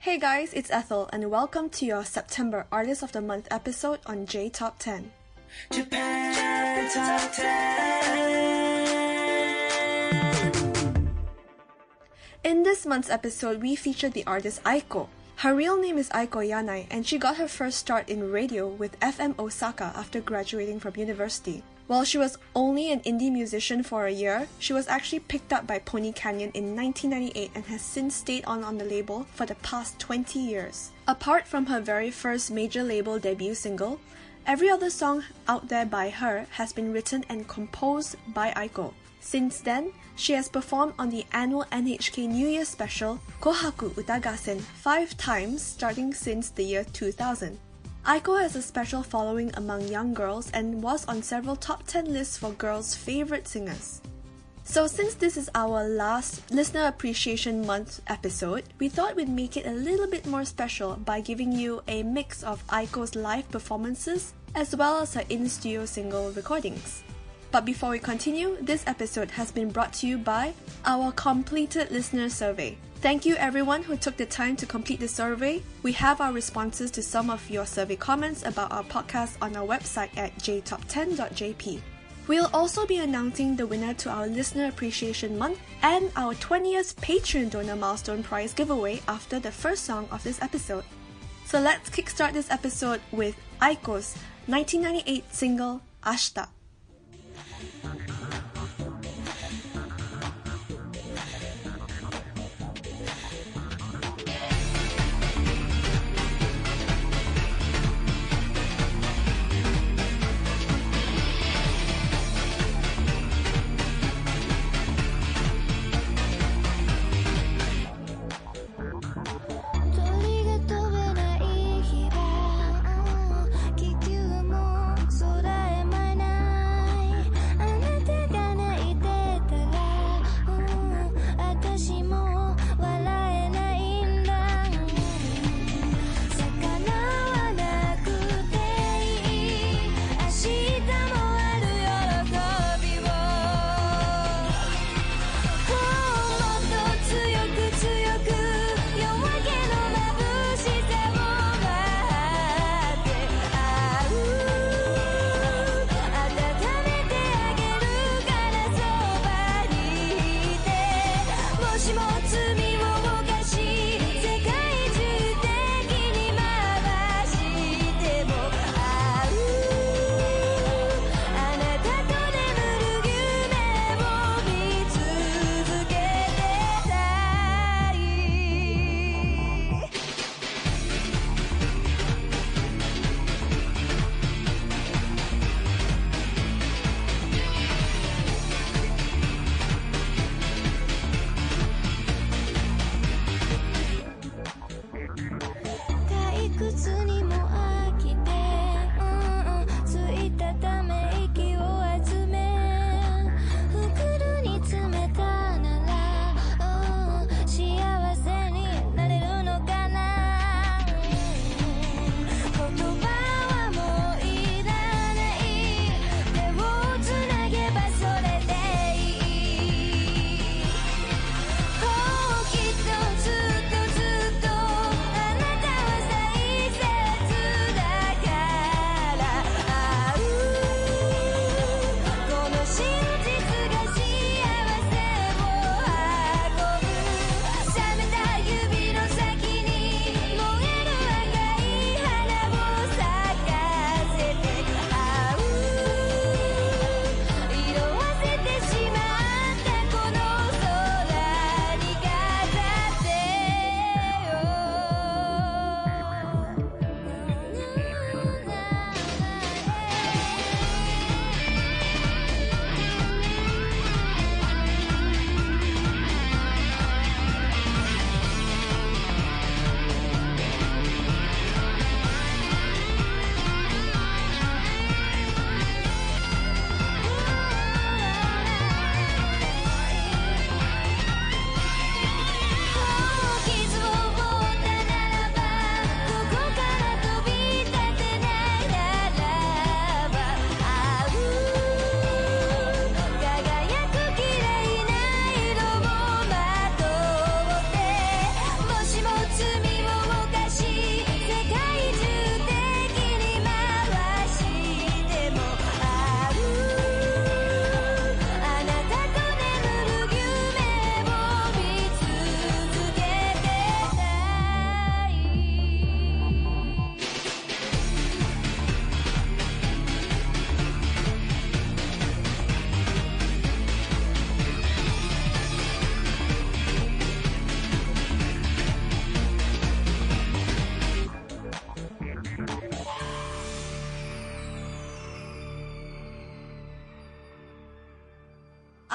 Hey guys, it's Ethel, and welcome to your September Artist of the Month episode on J Top 10. Japan Top 10. In this month's episode, we featured the artist Aiko. Her real name is Aiko Yanai, and she got her first start in radio with FM Osaka after graduating from university. While she was only an indie musician for a year, she was actually picked up by Pony Canyon in 1998 and has since stayed on on the label for the past 20 years. Apart from her very first major label debut single, every other song out there by her has been written and composed by Aiko. Since then, she has performed on the annual NHK New Year special Kohaku Utagassen five times starting since the year 2000. Aiko has a special following among young girls and was on several top 10 lists for girls' favorite singers. So, since this is our last Listener Appreciation Month episode, we thought we'd make it a little bit more special by giving you a mix of Aiko's live performances as well as her in studio single recordings. But before we continue, this episode has been brought to you by our completed listener survey. Thank you everyone who took the time to complete the survey. We have our responses to some of your survey comments about our podcast on our website at jtop10.jp. We'll also be announcing the winner to our Listener Appreciation Month and our 20th Patreon Donor Milestone Prize giveaway after the first song of this episode. So let's kickstart this episode with Aiko's 1998 single Ashita.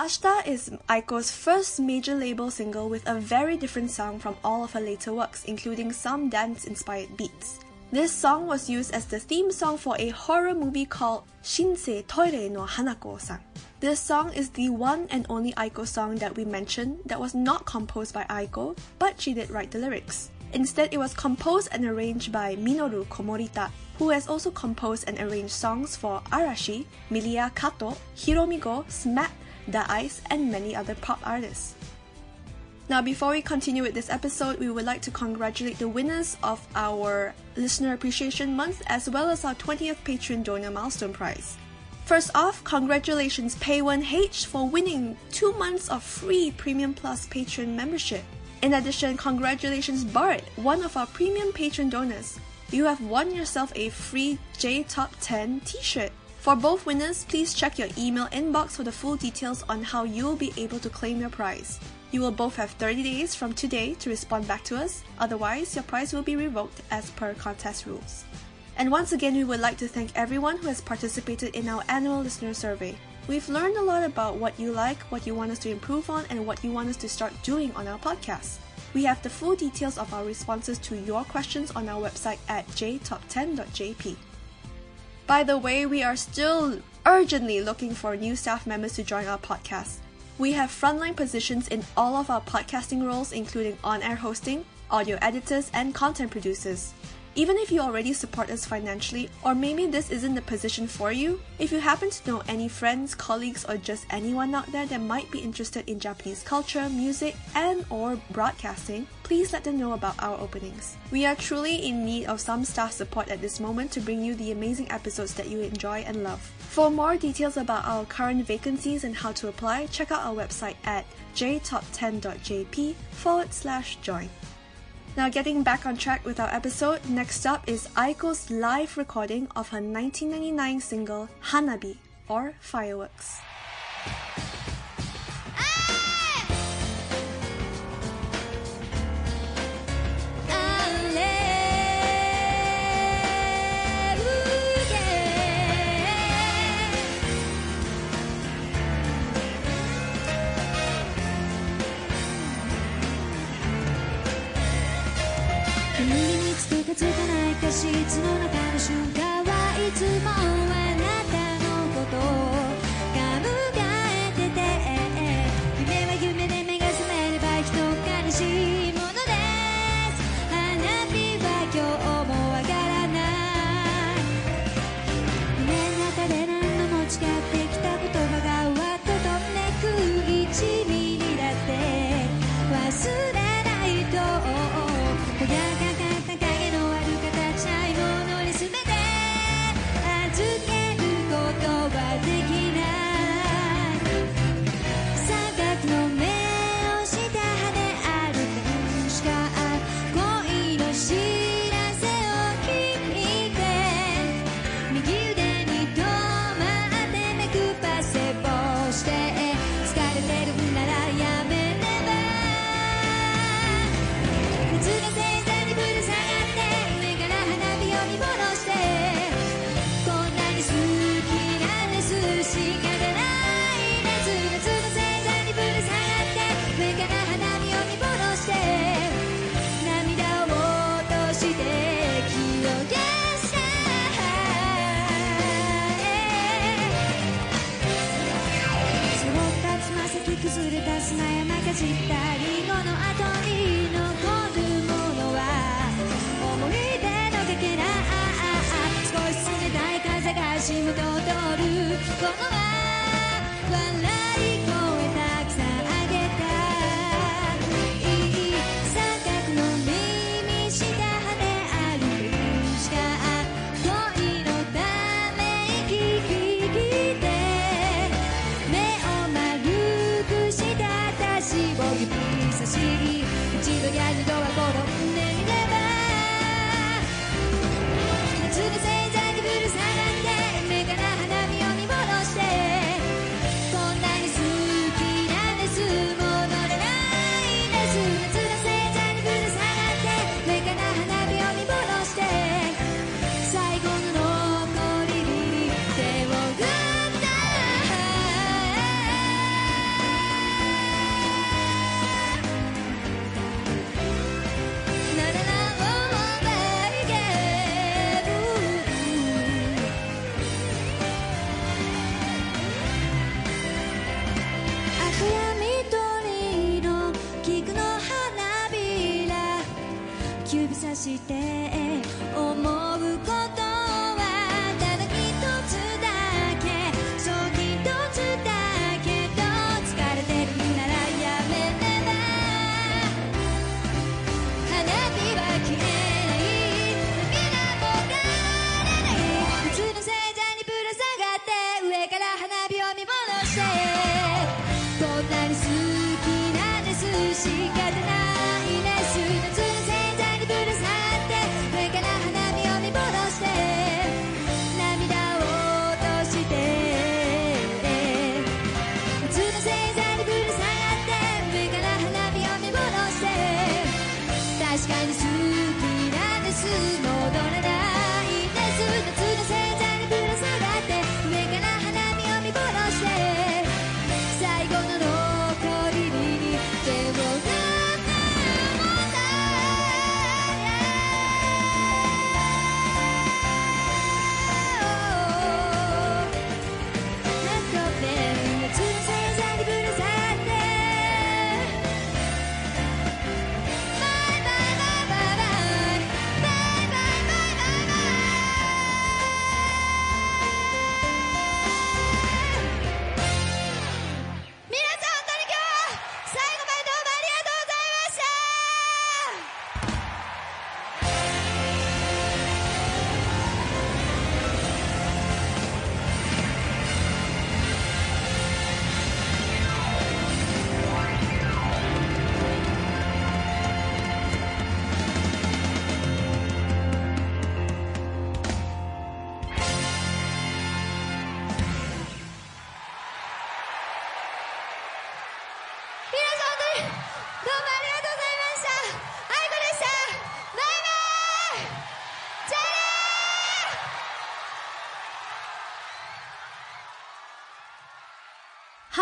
Ashita is Aiko's first major label single with a very different sound from all of her later works, including some dance inspired beats. This song was used as the theme song for a horror movie called Shinsei Toire no Hanako-san. This song is the one and only Aiko song that we mentioned that was not composed by Aiko, but she did write the lyrics. Instead, it was composed and arranged by Minoru Komorita, who has also composed and arranged songs for Arashi, Miliyah Kato, Hiromi Go, SMAP, The Ice, and many other pop artists. Now, before we continue with this episode, we would like to congratulate the winners of our Listener Appreciation Month as well as our 20th Patreon Donor Milestone Prize. First off, congratulations Pay1H for winning two months of free Premium Plus Patreon membership. In addition, congratulations Bart, one of our premium patron donors. You have won yourself a free J Top 10 t-shirt. For both winners, please check your email inbox for the full details on how you will be able to claim your prize. You will both have 30 days from today to respond back to us, otherwise, your prize will be revoked as per contest rules. And once again, we would like to thank everyone who has participated in our annual listener survey. We've learned a lot about what you like, what you want us to improve on, and what you want us to start doing on our podcast. We have the full details of our responses to your questions on our website at jtop10.jp. By the way, we are still urgently looking for new staff members to join our podcast. We have frontline positions in all of our podcasting roles, including on air hosting, audio editors, and content producers. Even if you already support us financially, or maybe this isn't the position for you, if you happen to know any friends, colleagues, or just anyone out there that might be interested in Japanese culture, music, and or broadcasting, please let them know about our openings. We are truly in need of some staff support at this moment to bring you the amazing episodes that you enjoy and love. For more details about our current vacancies and how to apply, check out our website at jtop10.jp forward slash join. Now, getting back on track with our episode, next up is Aiko's live recording of her 1999 single Hanabi, or Fireworks.「素直な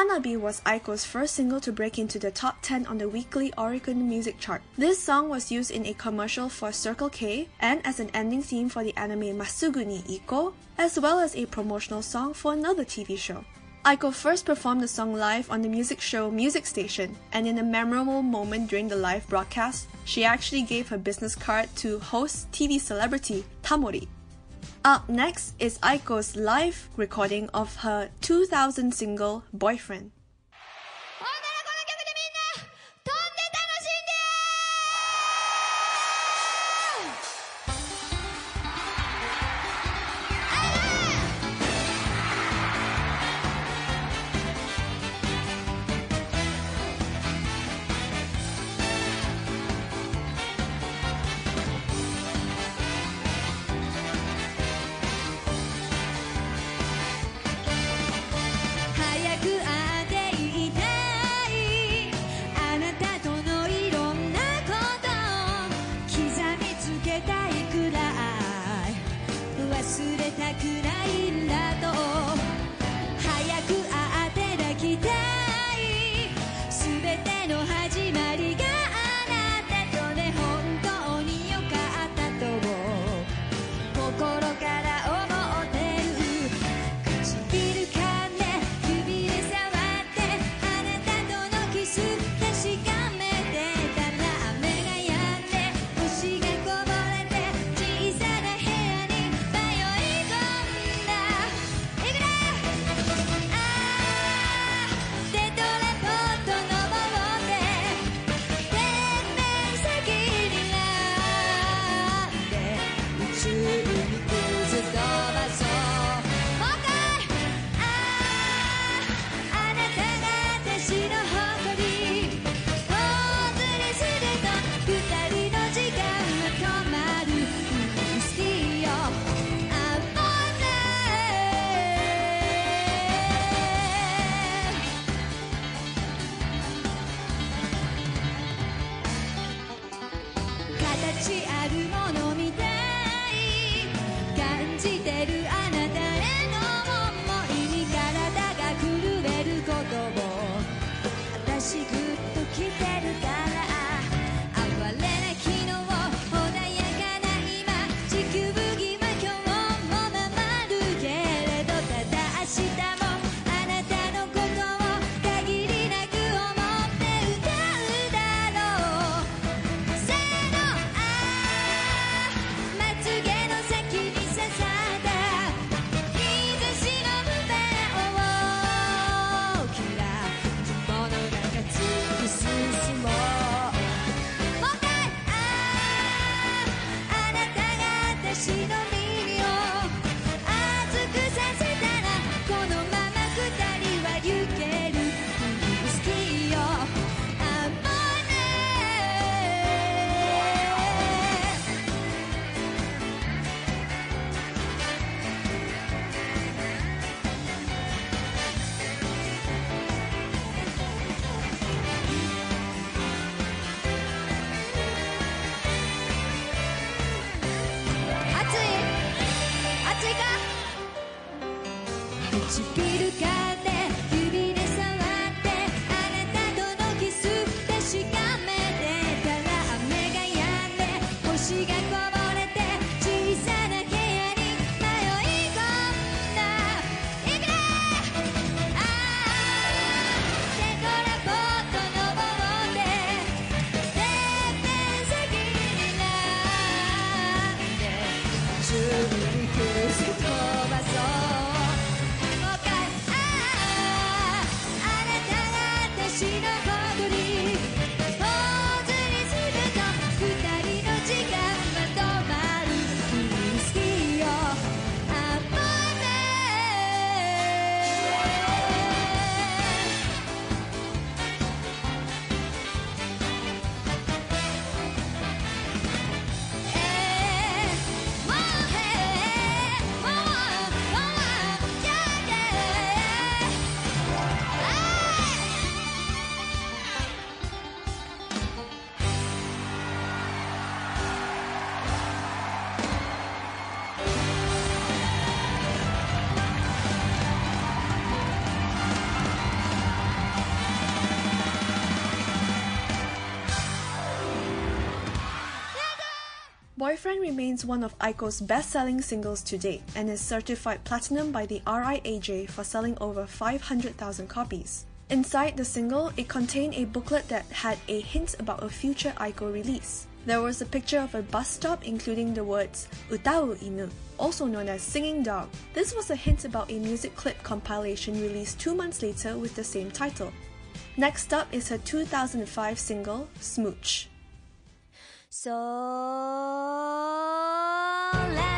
Hanabi was Aiko's first single to break into the top 10 on the weekly Oricon music chart. This song was used in a commercial for Circle K and as an ending theme for the anime Masuguni Iko, as well as a promotional song for another TV show. Aiko first performed the song live on the music show Music Station, and in a memorable moment during the live broadcast, she actually gave her business card to host TV celebrity Tamori. Up next is Aiko's live recording of her 2000 single Boyfriend. Boyfriend remains one of Aiko's best selling singles to date and is certified platinum by the RIAJ for selling over 500,000 copies. Inside the single, it contained a booklet that had a hint about a future Aiko release. There was a picture of a bus stop including the words Utau Inu, also known as Singing Dog. This was a hint about a music clip compilation released two months later with the same title. Next up is her 2005 single, Smooch. 空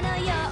のよ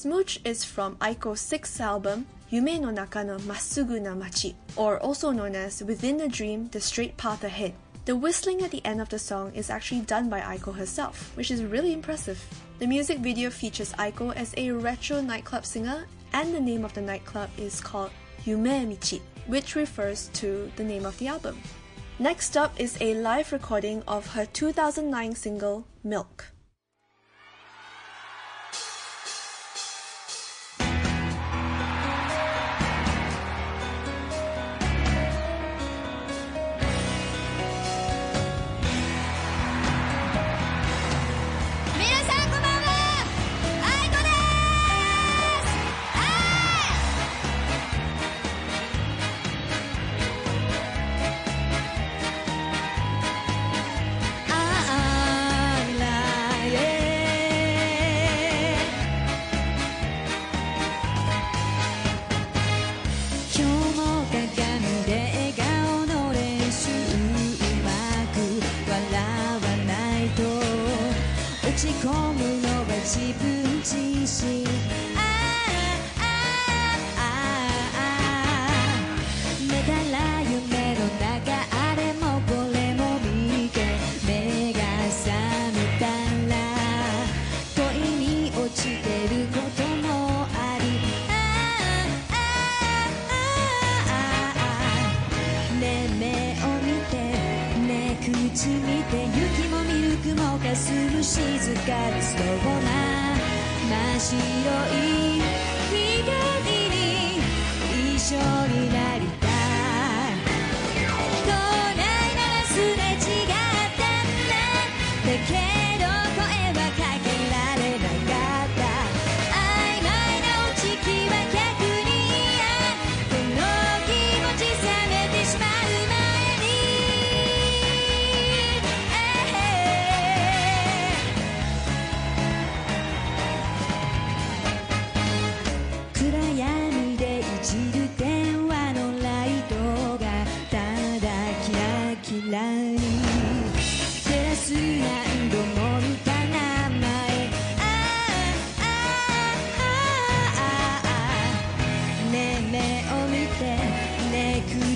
Smooch is from Aiko's sixth album, Yume no Naka no Massugu na Michi, or also known as Within the Dream, The Straight Path Ahead. The whistling at the end of the song is actually done by Aiko herself, which is really impressive. The music video features Aiko as a retro nightclub singer, and the name of the nightclub is called Yume Michi, which refers to the name of the album. Next up is a live recording of her 2009 single, Milk.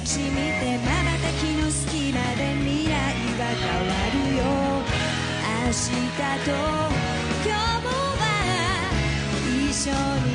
まばたきの隙間で未来は変わるよ。明日と今日は一緒に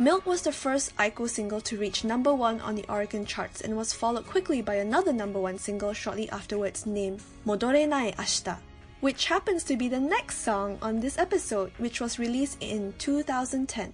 Milk was the first Aiko single to reach number one on the Oricon charts and was followed quickly by another number one single shortly afterwards named Modore Nai Ashita, which happens to be the next song on this episode, which was released in 2010.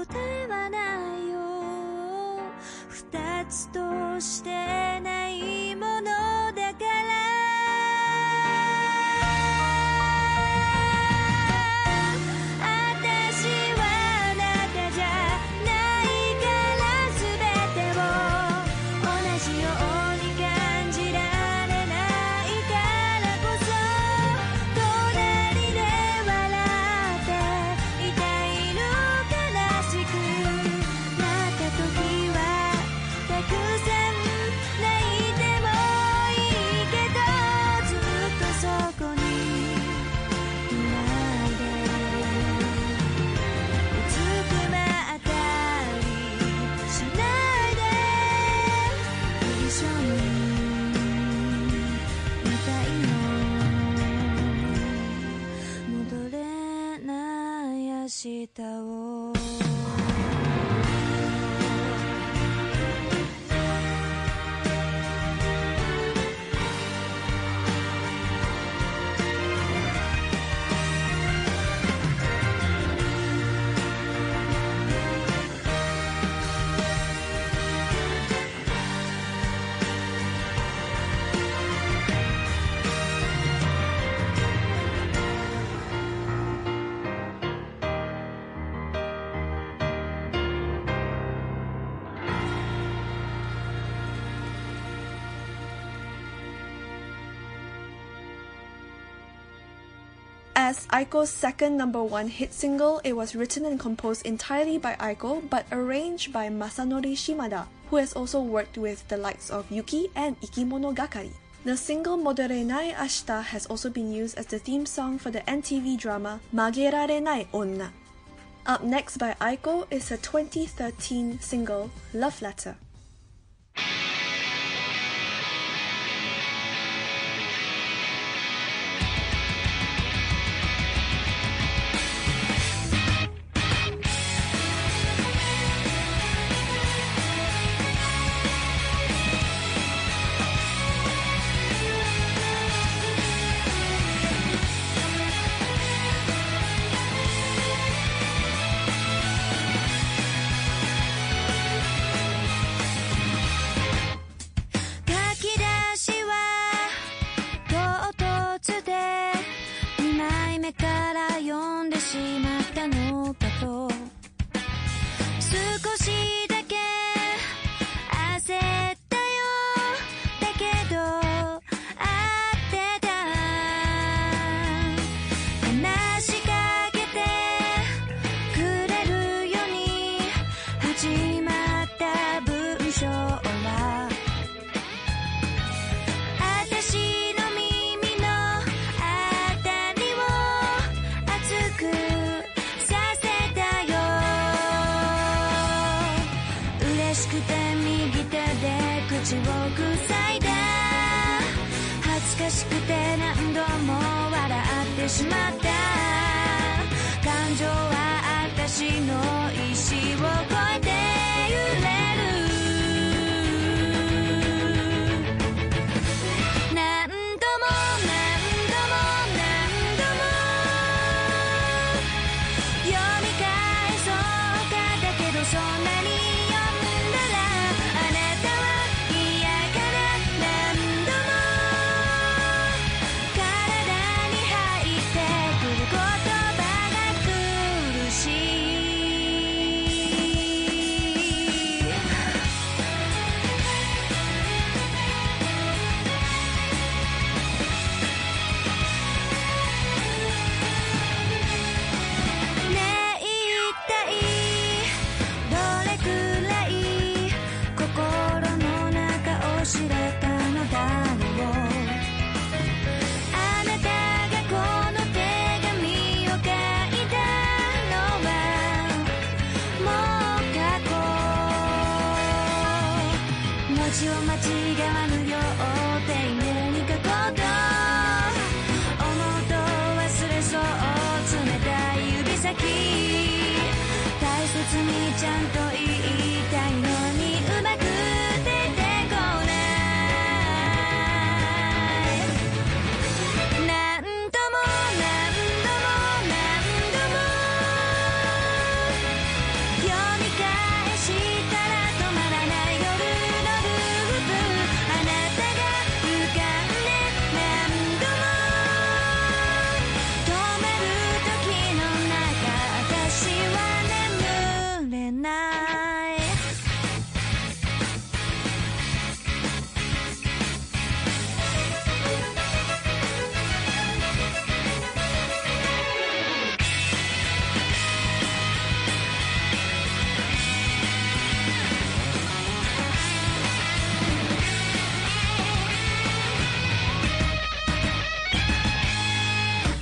答えはないよ。二つとして As Aiko's second number one hit single, it was written and composed entirely by Aiko but arranged by Masanori Shimada, who has also worked with the likes of Yuki and Ikimonogakari. The single Modore Nai Ashita has also been used as the theme song for the NTV drama Magerare Nai Onna. Up next by Aiko is her 2013 single Love Letter.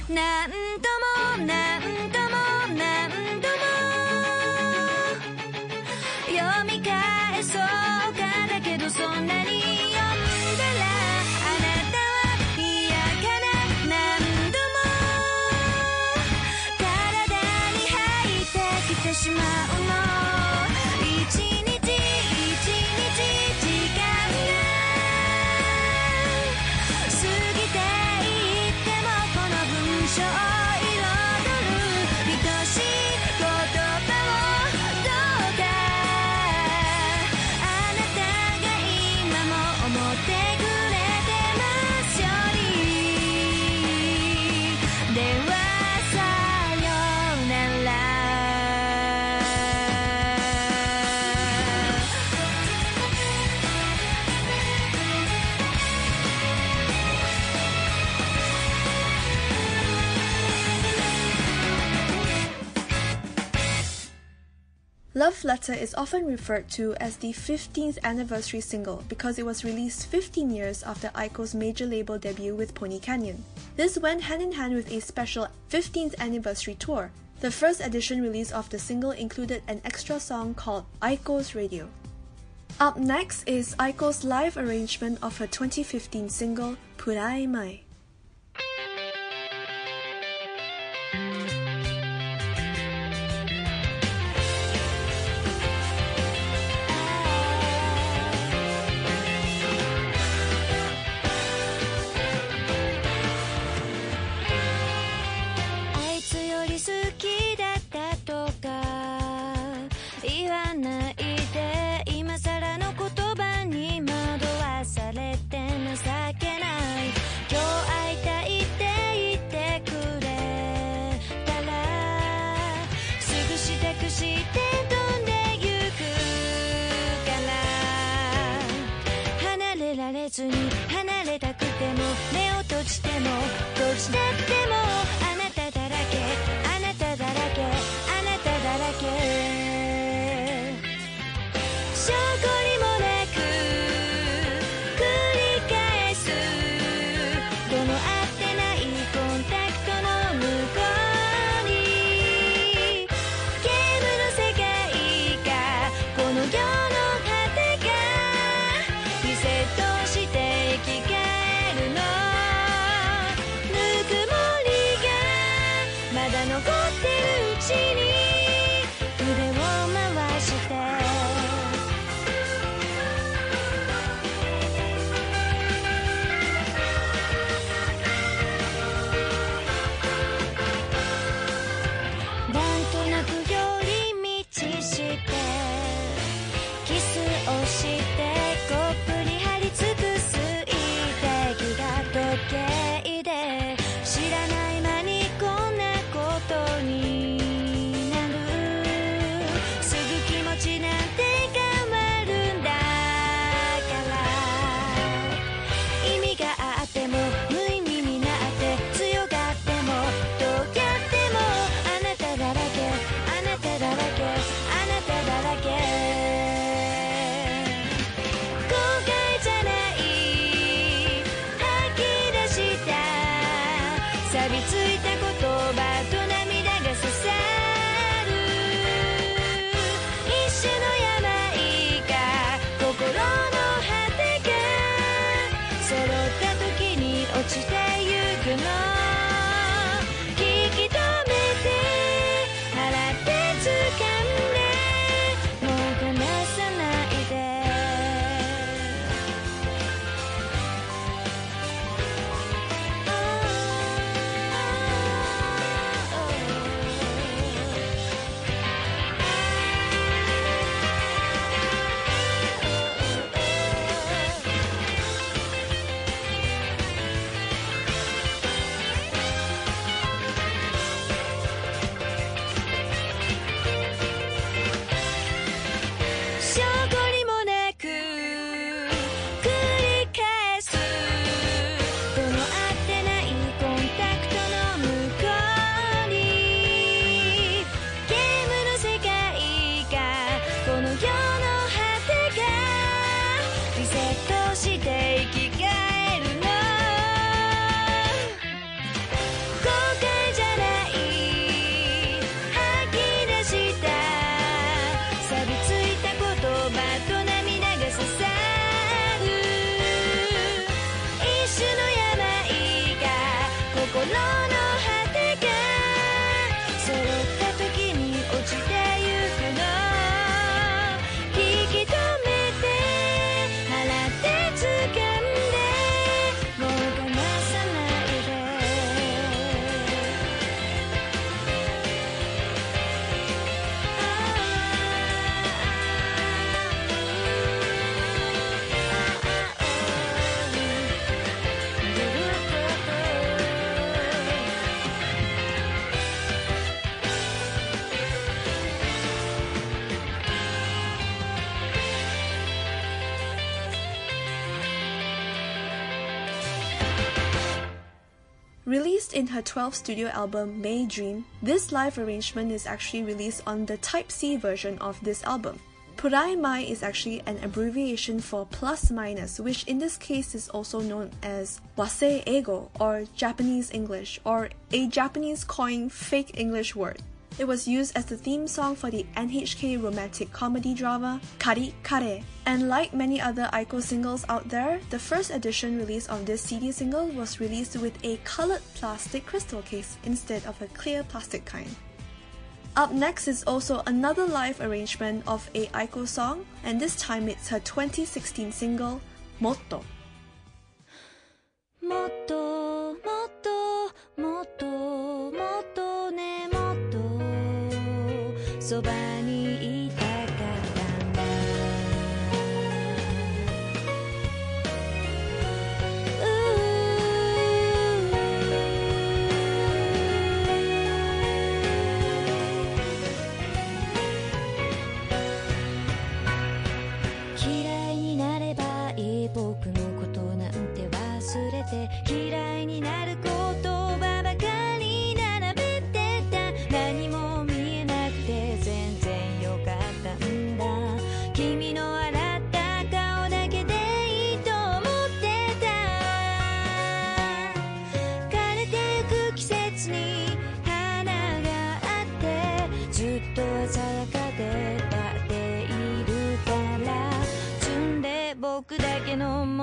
なん Love Letter is often referred to as the 15th anniversary single because it was released 15 years after Aiko's major label debut with Pony Canyon. This went hand in hand with a special 15th anniversary tour. The first edition release of the single included an extra song called Aiko's Radio. Up next is Aiko's live arrangement of her 2015 single Purai Mai. Released in her 12th studio album May Dream, this live arrangement is actually released on the Type C version of this album. Purai Mai is actually an abbreviation for plus minus, which in this case is also known as Wasei Eigo or Japanese English or a Japanese coin fake English word. It was used as the theme song for the NHK romantic comedy drama Kari Kare. And like many other Aiko singles out there, the first edition release of this CD single was released with a colored plastic crystal case instead of a clear plastic kind. Up next is also another live arrangement of a Aiko song, and this time it's her 2016 single, Motto. もっともっともっともっとねもっと so bad. You know.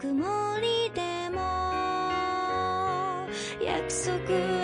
曇りでも約束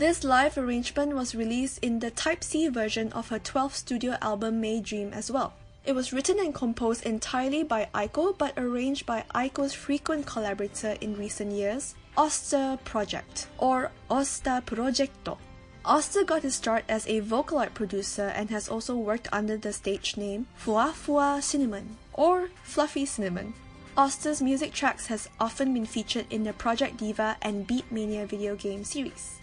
This live arrangement was released in the Type C version of her 12th studio album May Dream as well. It was written and composed entirely by Aiko but arranged by Aiko's frequent collaborator in recent years, Oster Project, or Osta Progetto. Oster got his start as a Vocaloid producer and has also worked under the stage name Fuwa Fuwa Cinnamon, or Fluffy Cinnamon. Oster's music tracks has often been featured in the Project Diva and Beat Mania video game series.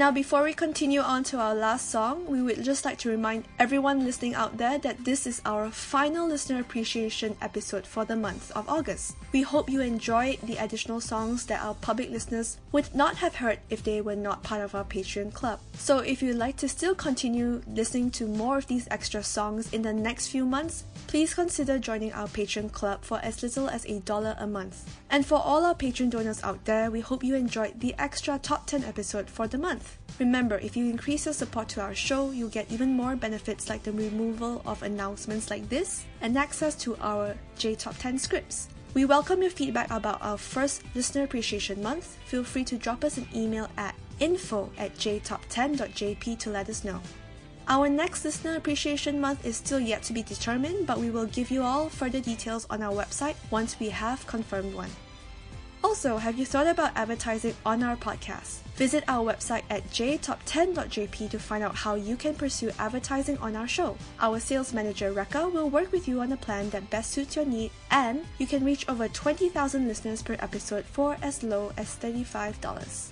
Now, before we continue on to our last song, we would just like to remind everyone listening out there that this is our final listener appreciation episode for the month of August. We hope you enjoyed the additional songs that our public listeners would not have heard if they were not part of our Patreon club. So, if you'd like to still continue listening to more of these extra songs in the next few months, please consider joining our Patreon club for as little as a dollar a month. And for all our Patreon donors out there, we hope you enjoyed the extra top 10 episode for the month. Remember, if you increase your support to our show, you'll get even more benefits like the removal of announcements like this and access to our J Top 10 scripts. We welcome your feedback about our first Listener Appreciation Month. Feel free to drop us an email at info at jtop10.jp to let us know. Our next Listener Appreciation Month is still yet to be determined, but we will give you all further details on our website once we have confirmed one. Also, have you thought about advertising on our podcast? Visit our website at jtop10.jp to find out how you can pursue advertising on our show. Our sales manager Reika will work with you on a plan that best suits your need, and you can reach over 20,000 listeners per episode for as low as $35.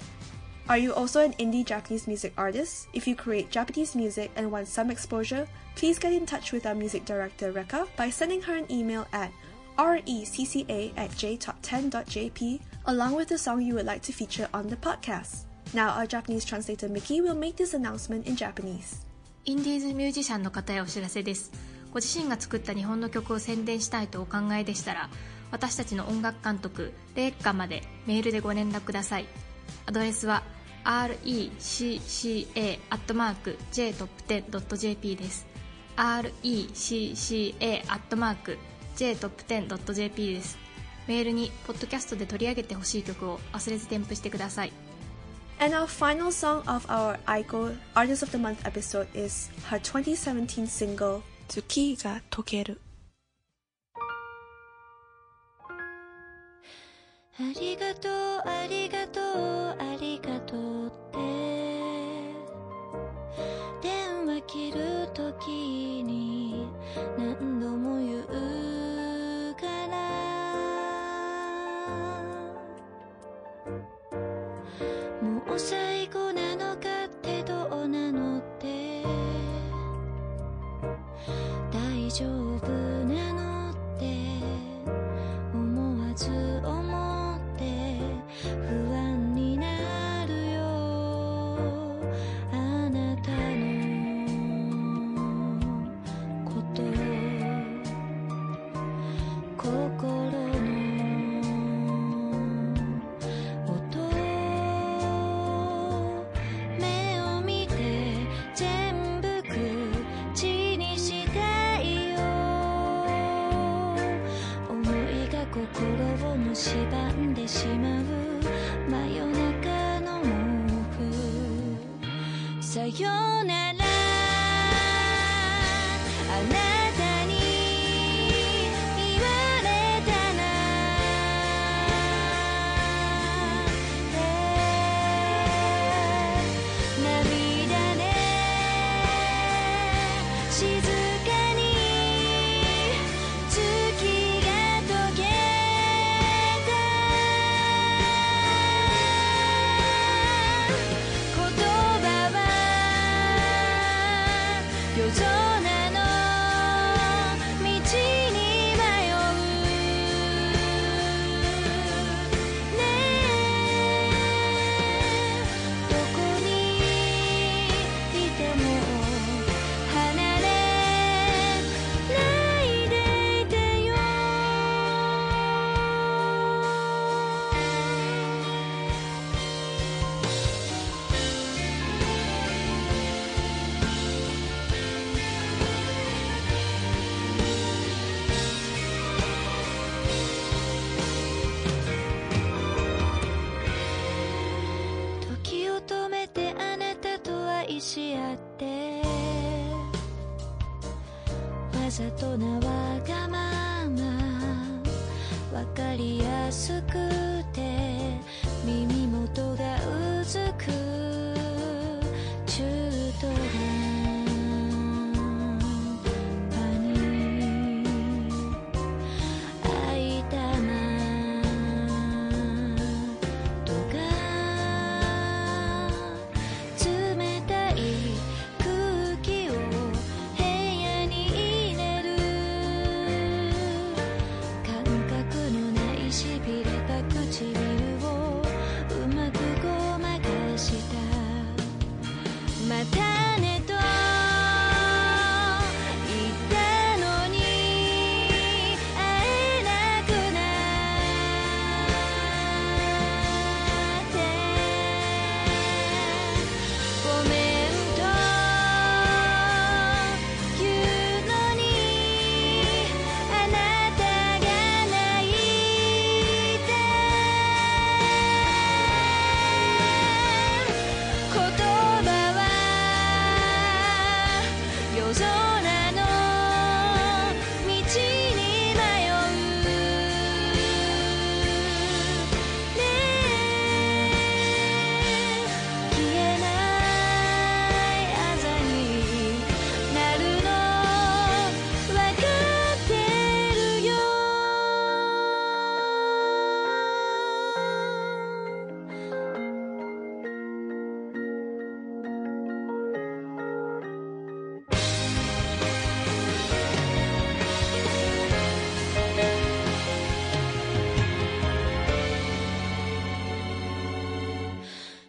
Are you also an indie Japanese music artist? If you create Japanese music and want some exposure, please get in touch with our music director Reika by sending her an email at recca at jtop10.jp along with the song you would like to feature on the podcast. Now, our Japanese translator Miki will make this announcement in Japanese. インディーズミュージシャンの方へお知らせです。ご自身が作った日本の曲を宣伝したいとお考えでしたら私たちの音楽監督レイカまでメールでご連絡ください。アドレスは recca.jtop10.jp です。Recca.jtop10.jp です。メールにポッドキャストで取り上げてほしい曲を忘れず添付してください。And our final song of our Aiko Artist of the Month episode is her 2017 single, Tsuki ga Tokeru. ありがとうありがとうありがとうって電話切るときに何 大蝕んでしまう。真夜中の毛布さよなら。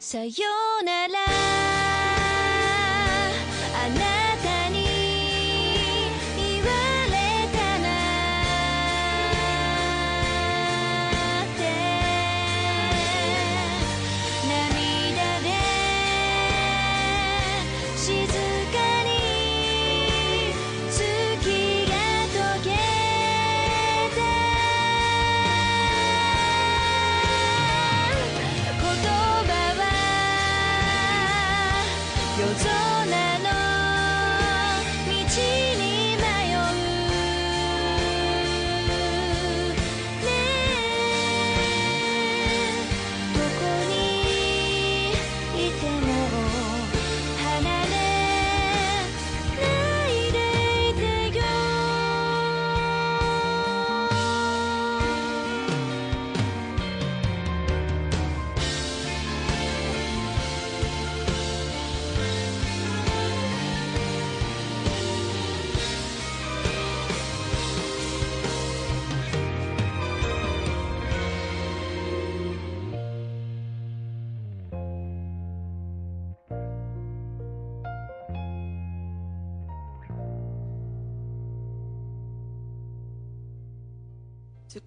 才有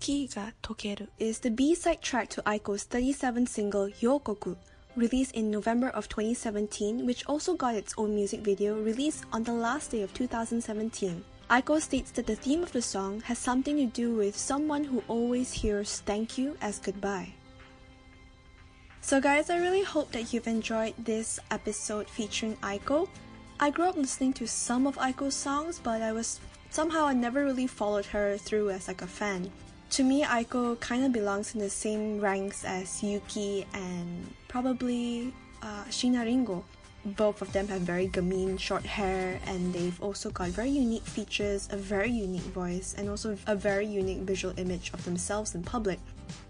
Tsukiga Tokeru is the B-side track to Aiko's 37th single Yokoku, released in November of 2017, which also got its own music video released on the last day of 2017. Aiko states that the theme of the song has something to do with someone who always hears thank you as goodbye. So, guys, I really hope that you've enjoyed this episode featuring Aiko. I grew up listening to some of Aiko's songs, but I was somehow I never really followed her through as like a fan. To me, Aiko kind of belongs in the same ranks as Yuki and probably uh, Shiina Ringo. Both of them have very gamin short hair and they've also got very unique features, a very unique voice, and also a very unique visual image of themselves in public.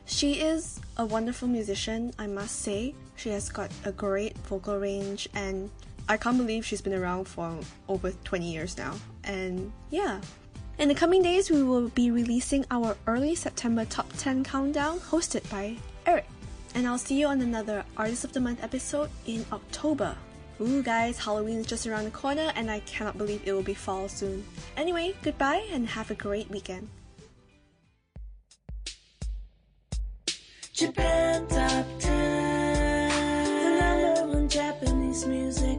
She is a wonderful musician, I must say. She has got a great vocal range and I can't believe she's been around for over 20 years now. And yeah. In the coming days, we will be releasing our early September top 10 countdown hosted by Eric. And I'll see you on another Artist of the Month episode in October. Ooh, guys, Halloween is just around the corner and I cannot believe it will be fall soon. Anyway, goodbye and have a great weekend. Japan Top 10. The number one Japanese music